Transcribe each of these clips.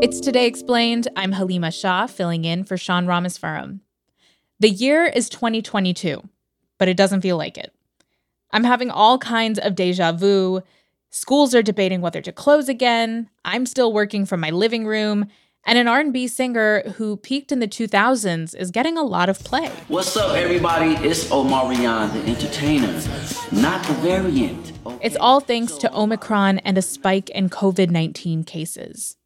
It's Today Explained. I'm Halima Shah, filling in for Sean Rameswaram. The year is 2022, but it doesn't feel like it. I'm having all kinds of deja vu. Schools are debating whether to close again. I'm still working from my living room, and an R&B singer who peaked in the 2000s is getting a lot of play. What's up, everybody? It's Omarion, the entertainer, not the variant. Okay? It's all thanks to Omicron and a spike in COVID-19 cases.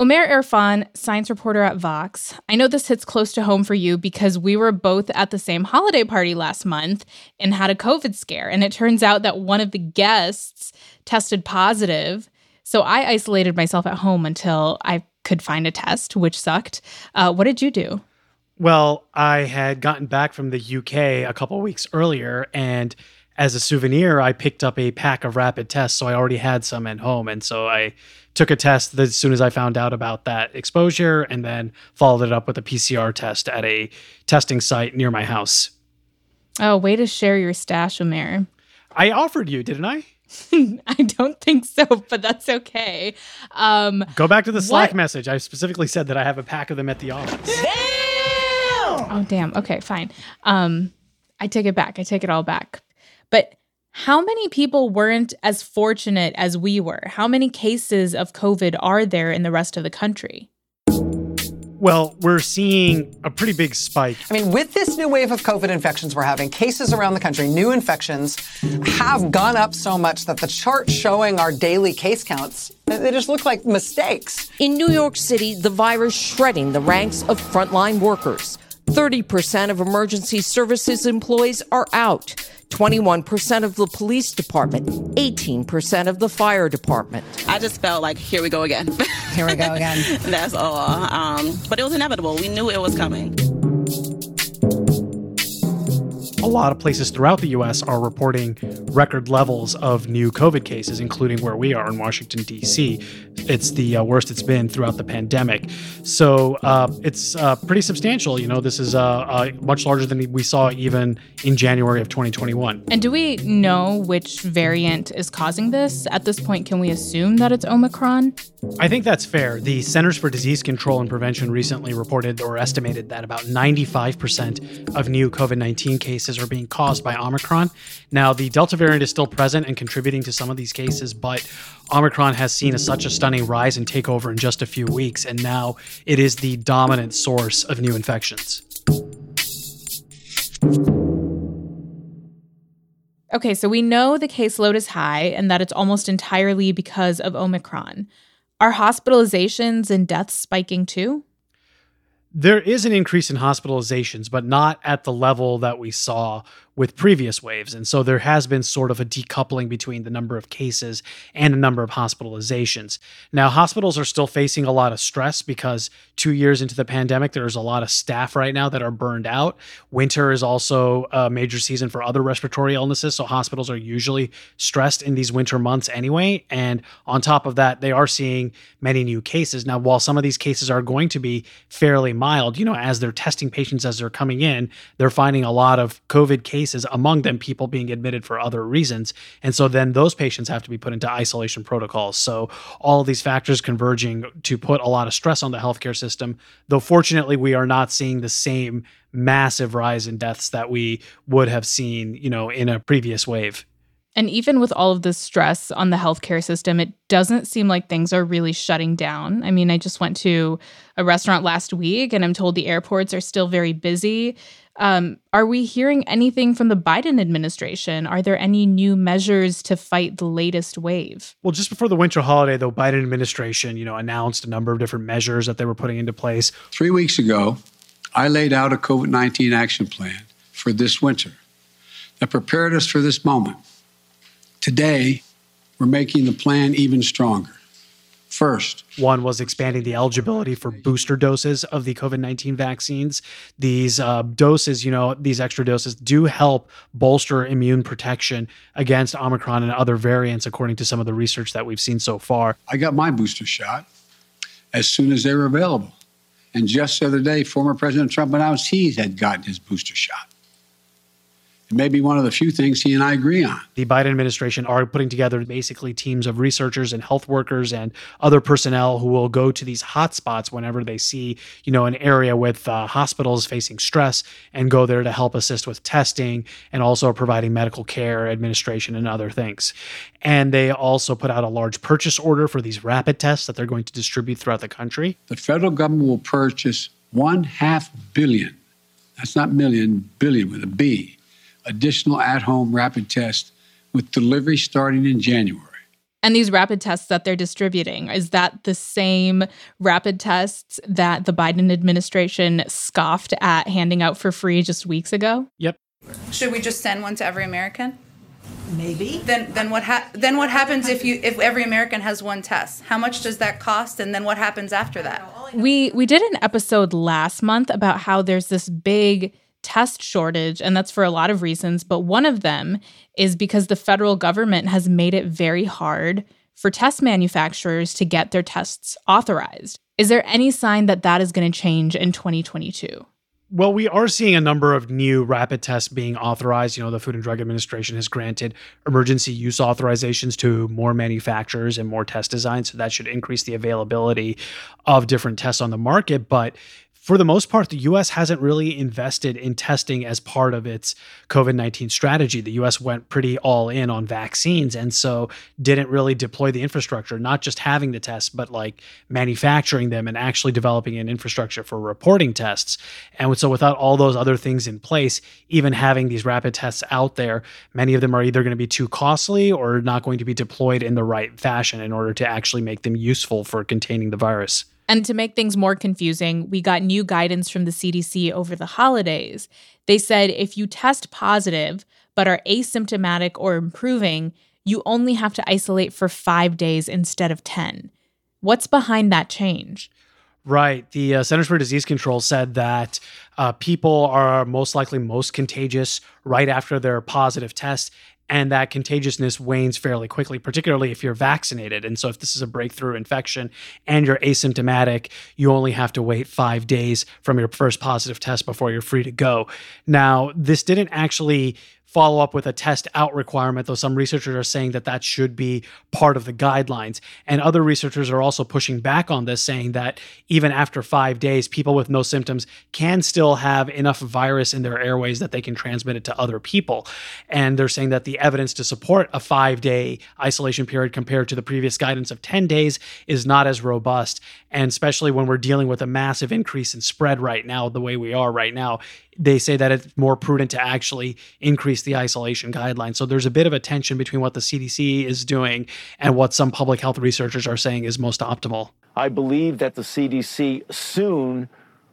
Umair Irfan, science reporter at Vox. I know this hits close to home for you because we were both at the same holiday party last month and had a COVID scare. And it turns out that one of the guests tested positive. So I isolated myself at home until I could find a test, which sucked. Uh, what did you do? Well, I had gotten back from the UK a couple weeks earlier and as a souvenir, I picked up a pack of rapid tests. So I already had some at home. And so I took a test as soon as I found out about that exposure and then followed it up with a PCR test at a testing site near my house. Oh, way to share your stash, Umair. I offered you, didn't I? I don't think so, but that's okay. Um, Go back to the Slack what? message. I specifically said that I have a pack of them at the office. Damn! Oh, damn. Okay, fine. Um, I take it back. I take it all back. But how many people weren't as fortunate as we were? How many cases of COVID are there in the rest of the country? Well, we're seeing a pretty big spike. I mean, with this new wave of COVID infections we're having, cases around the country, new infections have gone up so much that the chart showing our daily case counts, they just look like mistakes. In New York City, the virus shredding the ranks of frontline workers. 30% of emergency services employees are out. 21% of the police department, 18% of the fire department. I just felt like, here we go again. here we go again. That's all. Um, but it was inevitable. We knew it was coming a lot of places throughout the US are reporting record levels of new COVID cases, including where we are in Washington, D.C. It's the uh, worst it's been throughout the pandemic. So uh, it's uh, pretty substantial. You know, this is uh, uh, much larger than we saw even in January of 2021. And do we know which variant is causing this? At this point, can we assume that it's Omicron? I think that's fair. The Centers for Disease Control and Prevention recently reported or estimated that about 95% of new COVID 19 cases are being caused by Omicron. Now, the Delta variant is still present and contributing to some of these cases, but Omicron has seen a, such a stunning rise and takeover in just a few weeks, and now it is the dominant source of new infections. Okay, so we know the caseload is high and that it's almost entirely because of Omicron. Are hospitalizations and deaths spiking too? There is an increase in hospitalizations, but not at the level that we saw with previous waves. And so there has been sort of a decoupling between the number of cases and the number of hospitalizations. Now, hospitals are still facing a lot of stress because two years into the pandemic, there's a lot of staff right now that are burned out. Winter is also a major season for other respiratory illnesses. So hospitals are usually stressed in these winter months anyway. And on top of that, they are seeing many new cases. Now, while some of these cases are going to be fairly mild, you know, as they're testing patients as they're coming in, they're finding a lot of COVID cases cases, among them people being admitted for other reasons. And so then those patients have to be put into isolation protocols. So all these factors converging to put a lot of stress on the healthcare system, though fortunately we are not seeing the same massive rise in deaths that we would have seen, you know, in a previous wave. And even with all of this stress on the healthcare system, it doesn't seem like things are really shutting down. I mean, I just went to a restaurant last week and I'm told the airports are still very busy. Um, are we hearing anything from the Biden administration? Are there any new measures to fight the latest wave? Well, just before the winter holiday, the Biden administration, you know, announced a number of different measures that they were putting into place. Three weeks ago, I laid out a COVID 19 action plan for this winter that prepared us for this moment. Today, we're making the plan even stronger first. One was expanding the eligibility for booster doses of the COVID 19 vaccines. These uh, doses, you know, these extra doses do help bolster immune protection against Omicron and other variants, according to some of the research that we've seen so far. I got my booster shot as soon as they were available. And just the other day, former President Trump announced he had gotten his booster shot. It may be one of the few things he and I agree on. The Biden administration are putting together basically teams of researchers and health workers and other personnel who will go to these hotspots whenever they see, you know, an area with uh, hospitals facing stress and go there to help assist with testing and also providing medical care, administration, and other things. And they also put out a large purchase order for these rapid tests that they're going to distribute throughout the country. The federal government will purchase one half billion. That's not million, billion with a B additional at home rapid tests with delivery starting in January. And these rapid tests that they're distributing, is that the same rapid tests that the Biden administration scoffed at handing out for free just weeks ago? Yep. Should we just send one to every American? Maybe. Then then what ha- then what happens if you if every American has one test? How much does that cost and then what happens after that? We we did an episode last month about how there's this big test shortage, and that's for a lot of reasons. But one of them is because the federal government has made it very hard for test manufacturers to get their tests authorized. Is there any sign that that is going to change in 2022? Well, we are seeing a number of new rapid tests being authorized. You know, the Food and Drug Administration has granted emergency use authorizations to more manufacturers and more test designs. So that should increase the availability of different tests on the market. But for the most part, the US hasn't really invested in testing as part of its COVID 19 strategy. The US went pretty all in on vaccines and so didn't really deploy the infrastructure, not just having the tests, but like manufacturing them and actually developing an infrastructure for reporting tests. And so, without all those other things in place, even having these rapid tests out there, many of them are either going to be too costly or not going to be deployed in the right fashion in order to actually make them useful for containing the virus. And to make things more confusing, we got new guidance from the CDC over the holidays. They said if you test positive but are asymptomatic or improving, you only have to isolate for five days instead of 10. What's behind that change? Right. The uh, Centers for Disease Control said that uh, people are most likely most contagious right after their positive test, and that contagiousness wanes fairly quickly, particularly if you're vaccinated. And so, if this is a breakthrough infection and you're asymptomatic, you only have to wait five days from your first positive test before you're free to go. Now, this didn't actually follow up with a test out requirement, though some researchers are saying that that should be part of the guidelines. And other researchers are also pushing back on this, saying that even after five days, people with no symptoms can still have enough virus in their airways that they can transmit it to other people. And they're saying that the evidence to support a five day isolation period compared to the previous guidance of 10 days is not as robust. And especially when we're dealing with a massive increase in spread right now, the way we are right now, they say that it's more prudent to actually increase the isolation guidelines. So there's a bit of a tension between what the CDC is doing and what some public health researchers are saying is most optimal. I believe that the CDC soon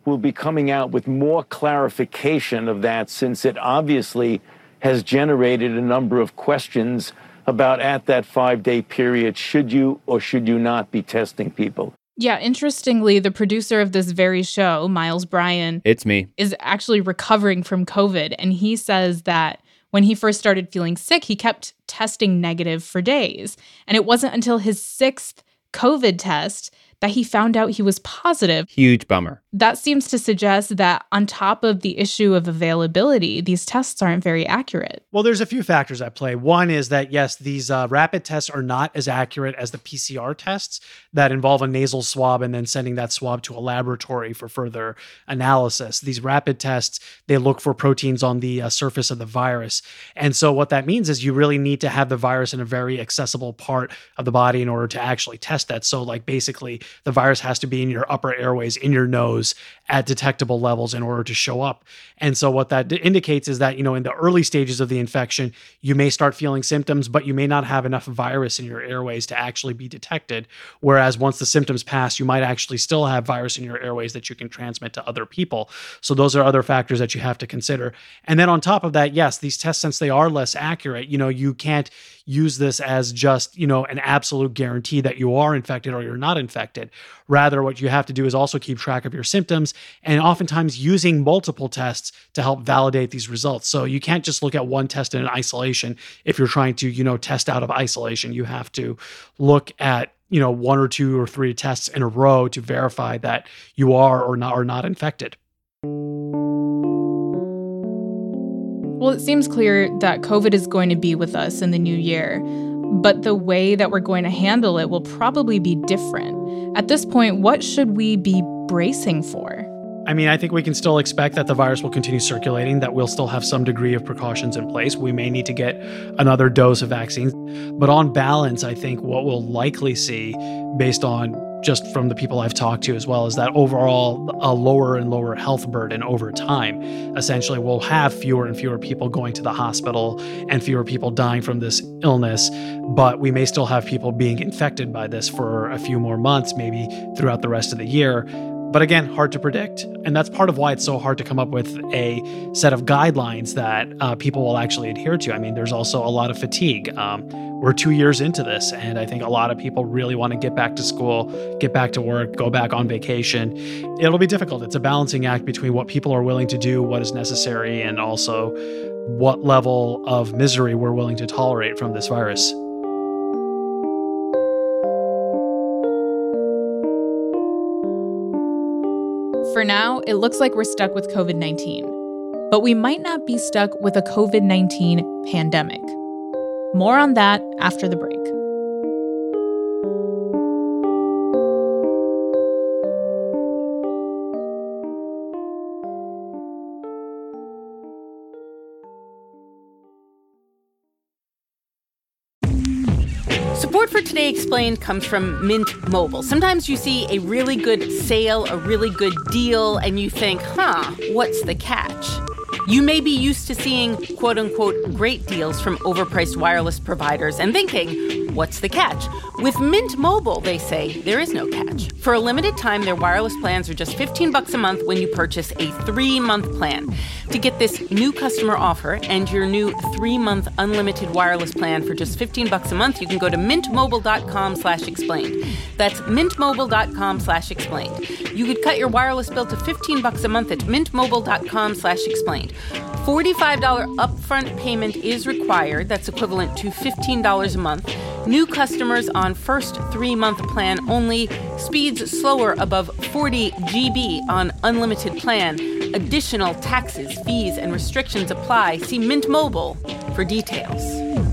will be coming out with more clarification of that since it obviously has generated a number of questions about at that five day period should you or should you not be testing people. Yeah, interestingly, the producer of this very show, Miles Bryan, it's me, is actually recovering from COVID. And he says that when he first started feeling sick, he kept testing negative for days. And it wasn't until his sixth COVID test that he found out he was positive. Huge bummer. That seems to suggest that on top of the issue of availability, these tests aren't very accurate. Well, there's a few factors at play. One is that, yes, these uh, rapid tests are not as accurate as the PCR tests that involve a nasal swab and then sending that swab to a laboratory for further analysis. These rapid tests, they look for proteins on the uh, surface of the virus. And so, what that means is you really need to have the virus in a very accessible part of the body in order to actually test that. So, like, basically, the virus has to be in your upper airways, in your nose at detectable levels in order to show up. And so what that indicates is that, you know, in the early stages of the infection, you may start feeling symptoms, but you may not have enough virus in your airways to actually be detected. Whereas once the symptoms pass, you might actually still have virus in your airways that you can transmit to other people. So those are other factors that you have to consider. And then on top of that, yes, these tests, since they are less accurate, you know, you can't use this as just, you know, an absolute guarantee that you are infected or you're not infected. Rather, what you have to do is also keep track of your symptoms and oftentimes using multiple tests to help validate these results. So you can't just look at one test in isolation if you're trying to, you know, test out of isolation. You have to look at you know one or two or three tests in a row to verify that you are or not are not infected. Well, it seems clear that COVID is going to be with us in the new year, but the way that we're going to handle it will probably be different. At this point, what should we be bracing for? I mean, I think we can still expect that the virus will continue circulating, that we'll still have some degree of precautions in place. We may need to get another dose of vaccines. But on balance, I think what we'll likely see, based on just from the people I've talked to as well, is that overall a lower and lower health burden over time. Essentially, we'll have fewer and fewer people going to the hospital and fewer people dying from this illness, but we may still have people being infected by this for a few more months, maybe throughout the rest of the year. But again, hard to predict. And that's part of why it's so hard to come up with a set of guidelines that uh, people will actually adhere to. I mean, there's also a lot of fatigue. Um, we're two years into this, and I think a lot of people really want to get back to school, get back to work, go back on vacation. It'll be difficult. It's a balancing act between what people are willing to do, what is necessary, and also what level of misery we're willing to tolerate from this virus. For now, it looks like we're stuck with COVID 19, but we might not be stuck with a COVID 19 pandemic. More on that after the break. Support for Today Explained comes from Mint Mobile. Sometimes you see a really good sale, a really good deal, and you think, huh, what's the catch? You may be used to seeing quote unquote great deals from overpriced wireless providers and thinking, what's the catch? With Mint Mobile, they say there is no catch. For a limited time, their wireless plans are just 15 bucks a month when you purchase a 3-month plan. To get this new customer offer and your new 3-month unlimited wireless plan for just 15 bucks a month, you can go to mintmobile.com/explained. That's mintmobile.com/explained. You could cut your wireless bill to 15 bucks a month at mintmobile.com/explained. $45 upfront payment is required. That's equivalent to $15 a month. New customers on first three month plan only. Speeds slower above 40 GB on unlimited plan. Additional taxes, fees, and restrictions apply. See Mint Mobile for details.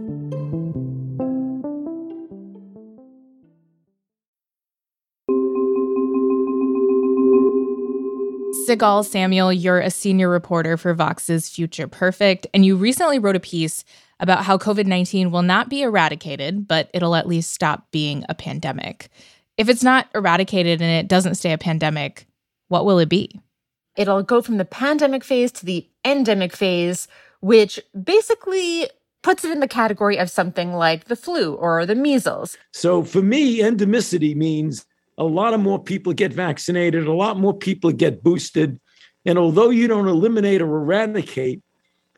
Sigal Samuel, you're a senior reporter for Vox's Future Perfect, and you recently wrote a piece about how COVID 19 will not be eradicated, but it'll at least stop being a pandemic. If it's not eradicated and it doesn't stay a pandemic, what will it be? It'll go from the pandemic phase to the endemic phase, which basically puts it in the category of something like the flu or the measles. So for me, endemicity means a lot of more people get vaccinated, a lot more people get boosted. And although you don't eliminate or eradicate,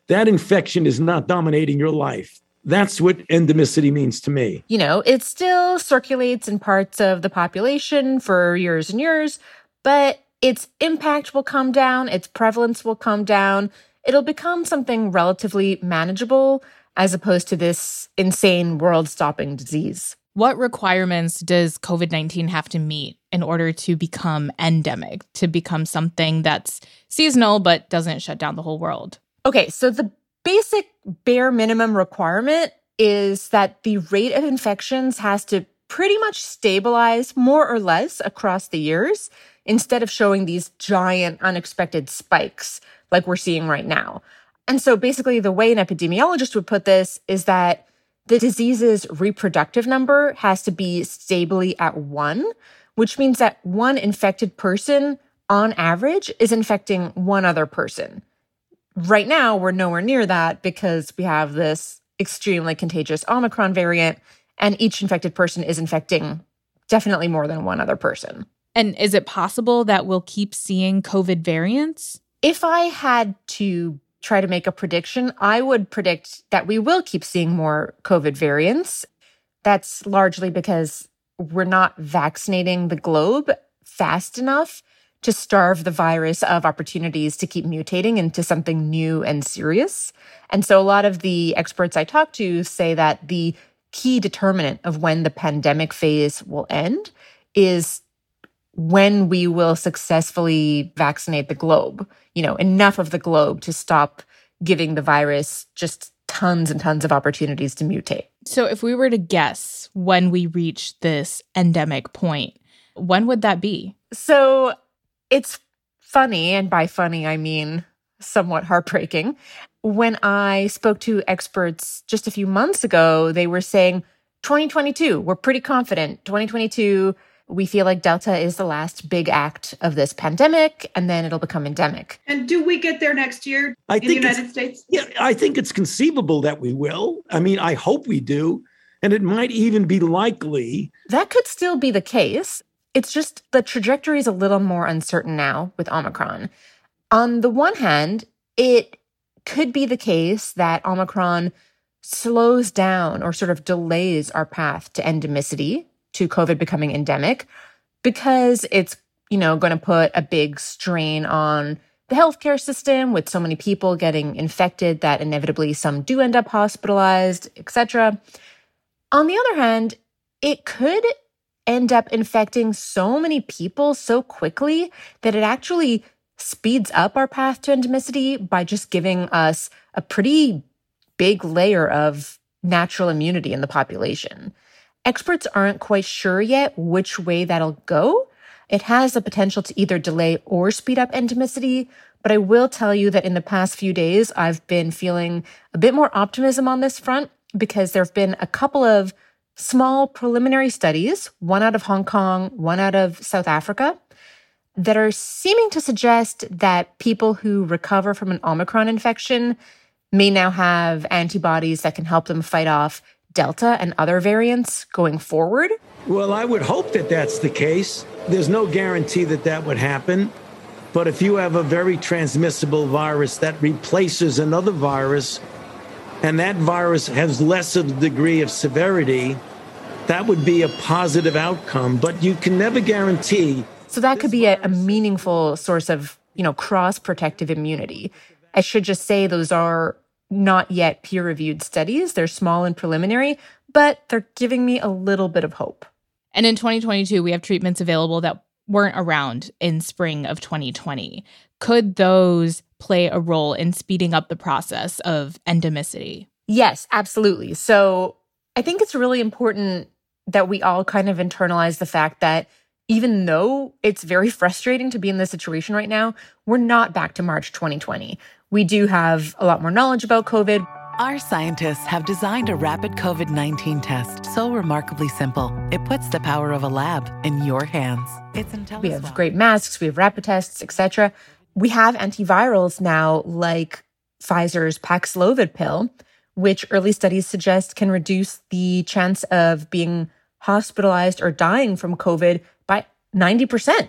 that infection is not dominating your life. That's what endemicity means to me. You know, it still circulates in parts of the population for years and years, but its impact will come down, its prevalence will come down. It'll become something relatively manageable as opposed to this insane world stopping disease. What requirements does COVID 19 have to meet in order to become endemic, to become something that's seasonal but doesn't shut down the whole world? Okay, so the basic bare minimum requirement is that the rate of infections has to pretty much stabilize more or less across the years instead of showing these giant unexpected spikes like we're seeing right now. And so basically, the way an epidemiologist would put this is that the disease's reproductive number has to be stably at one, which means that one infected person on average is infecting one other person. Right now, we're nowhere near that because we have this extremely contagious Omicron variant, and each infected person is infecting definitely more than one other person. And is it possible that we'll keep seeing COVID variants? If I had to try to make a prediction, I would predict that we will keep seeing more COVID variants. That's largely because we're not vaccinating the globe fast enough to starve the virus of opportunities to keep mutating into something new and serious. And so a lot of the experts I talk to say that the key determinant of when the pandemic phase will end is when we will successfully vaccinate the globe, you know, enough of the globe to stop giving the virus just tons and tons of opportunities to mutate. So, if we were to guess when we reach this endemic point, when would that be? So, it's funny, and by funny, I mean somewhat heartbreaking. When I spoke to experts just a few months ago, they were saying 2022, we're pretty confident. 2022, we feel like Delta is the last big act of this pandemic, and then it'll become endemic. And do we get there next year I in the United States? Yeah, I think it's conceivable that we will. I mean, I hope we do. And it might even be likely. That could still be the case. It's just the trajectory is a little more uncertain now with Omicron. On the one hand, it could be the case that Omicron slows down or sort of delays our path to endemicity, to COVID becoming endemic, because it's, you know, going to put a big strain on the healthcare system with so many people getting infected that inevitably some do end up hospitalized, etc. On the other hand, it could end up infecting so many people so quickly that it actually speeds up our path to endemicity by just giving us a pretty big layer of natural immunity in the population. Experts aren't quite sure yet which way that'll go. It has the potential to either delay or speed up endemicity, but I will tell you that in the past few days, I've been feeling a bit more optimism on this front because there have been a couple of small preliminary studies, one out of Hong Kong, one out of South Africa, that are seeming to suggest that people who recover from an Omicron infection may now have antibodies that can help them fight off Delta and other variants going forward. Well, I would hope that that's the case. There's no guarantee that that would happen. But if you have a very transmissible virus that replaces another virus, and that virus has less of a degree of severity, that would be a positive outcome. But you can never guarantee. So that could be a, a meaningful source of, you know, cross protective immunity. I should just say those are not yet peer reviewed studies. They're small and preliminary, but they're giving me a little bit of hope. And in 2022, we have treatments available that weren't around in spring of 2020. Could those play a role in speeding up the process of endemicity? Yes, absolutely. So I think it's really important that we all kind of internalize the fact that even though it's very frustrating to be in this situation right now, we're not back to March 2020. We do have a lot more knowledge about COVID. Our scientists have designed a rapid COVID 19 test so remarkably simple, it puts the power of a lab in your hands. It's We have great masks, we have rapid tests, etc. We have antivirals now like Pfizer's Paxlovid pill, which early studies suggest can reduce the chance of being hospitalized or dying from COVID by 90%.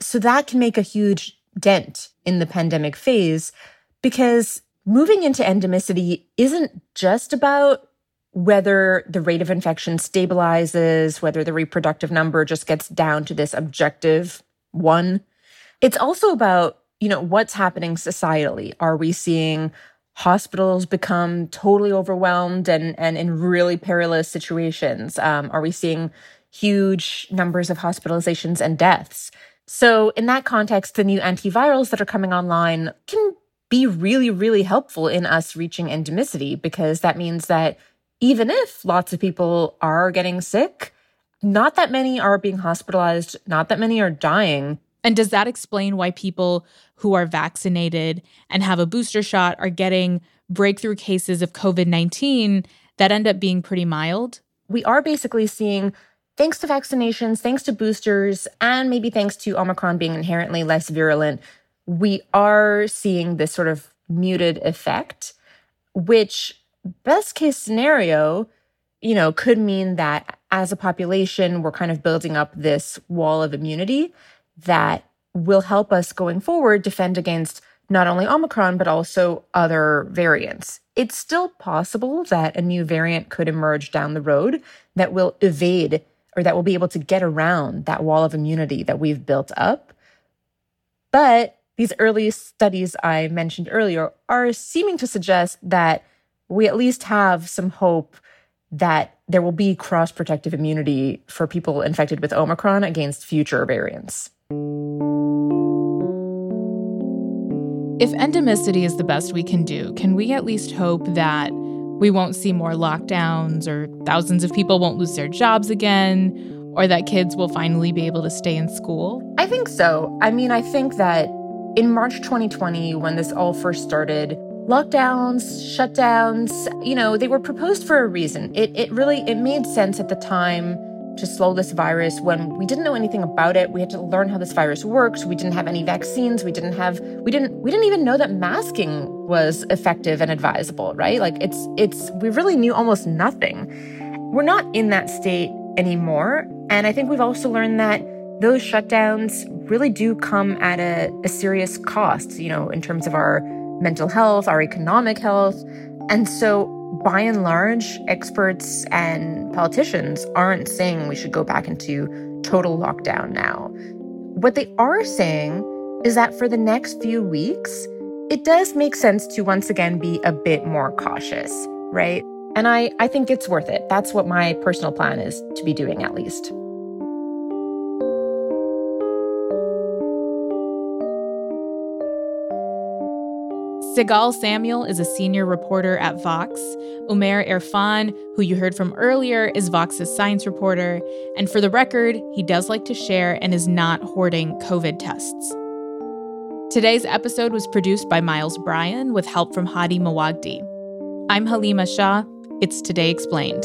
So that can make a huge dent in the pandemic phase because moving into endemicity isn't just about whether the rate of infection stabilizes, whether the reproductive number just gets down to this objective one. It's also about, you know, what's happening societally. Are we seeing hospitals become totally overwhelmed and, and in really perilous situations? Um, are we seeing huge numbers of hospitalizations and deaths? So, in that context, the new antivirals that are coming online can be really, really helpful in us reaching endemicity because that means that even if lots of people are getting sick, not that many are being hospitalized, not that many are dying. And does that explain why people who are vaccinated and have a booster shot are getting breakthrough cases of COVID 19 that end up being pretty mild? We are basically seeing, thanks to vaccinations, thanks to boosters, and maybe thanks to Omicron being inherently less virulent, we are seeing this sort of muted effect, which, best case scenario, you know, could mean that as a population, we're kind of building up this wall of immunity that will help us going forward defend against not only Omicron, but also other variants. It's still possible that a new variant could emerge down the road that will evade or that will be able to get around that wall of immunity that we've built up. But these early studies I mentioned earlier are seeming to suggest that we at least have some hope that there will be cross protective immunity for people infected with Omicron against future variants. If endemicity is the best we can do, can we at least hope that we won't see more lockdowns or thousands of people won't lose their jobs again or that kids will finally be able to stay in school? I think so. I mean, I think that in March 2020, when this all first started, lockdowns, shutdowns, you know, they were proposed for a reason. It, it really, it made sense at the time to slow this virus when we didn't know anything about it. We had to learn how this virus works. We didn't have any vaccines. We didn't have we didn't we didn't even know that masking was effective and advisable, right? Like it's it's we really knew almost nothing. We're not in that state anymore. And I think we've also learned that those shutdowns really do come at a, a serious cost, you know, in terms of our mental health, our economic health. And so by and large, experts and politicians aren't saying we should go back into total lockdown now. What they are saying is that for the next few weeks, it does make sense to once again be a bit more cautious, right? And I, I think it's worth it. That's what my personal plan is to be doing at least. Sigal Samuel is a senior reporter at Vox. Umair Irfan, who you heard from earlier, is Vox's science reporter. And for the record, he does like to share and is not hoarding COVID tests. Today's episode was produced by Miles Bryan with help from Hadi Mawagdi. I'm Halima Shah. It's Today Explained.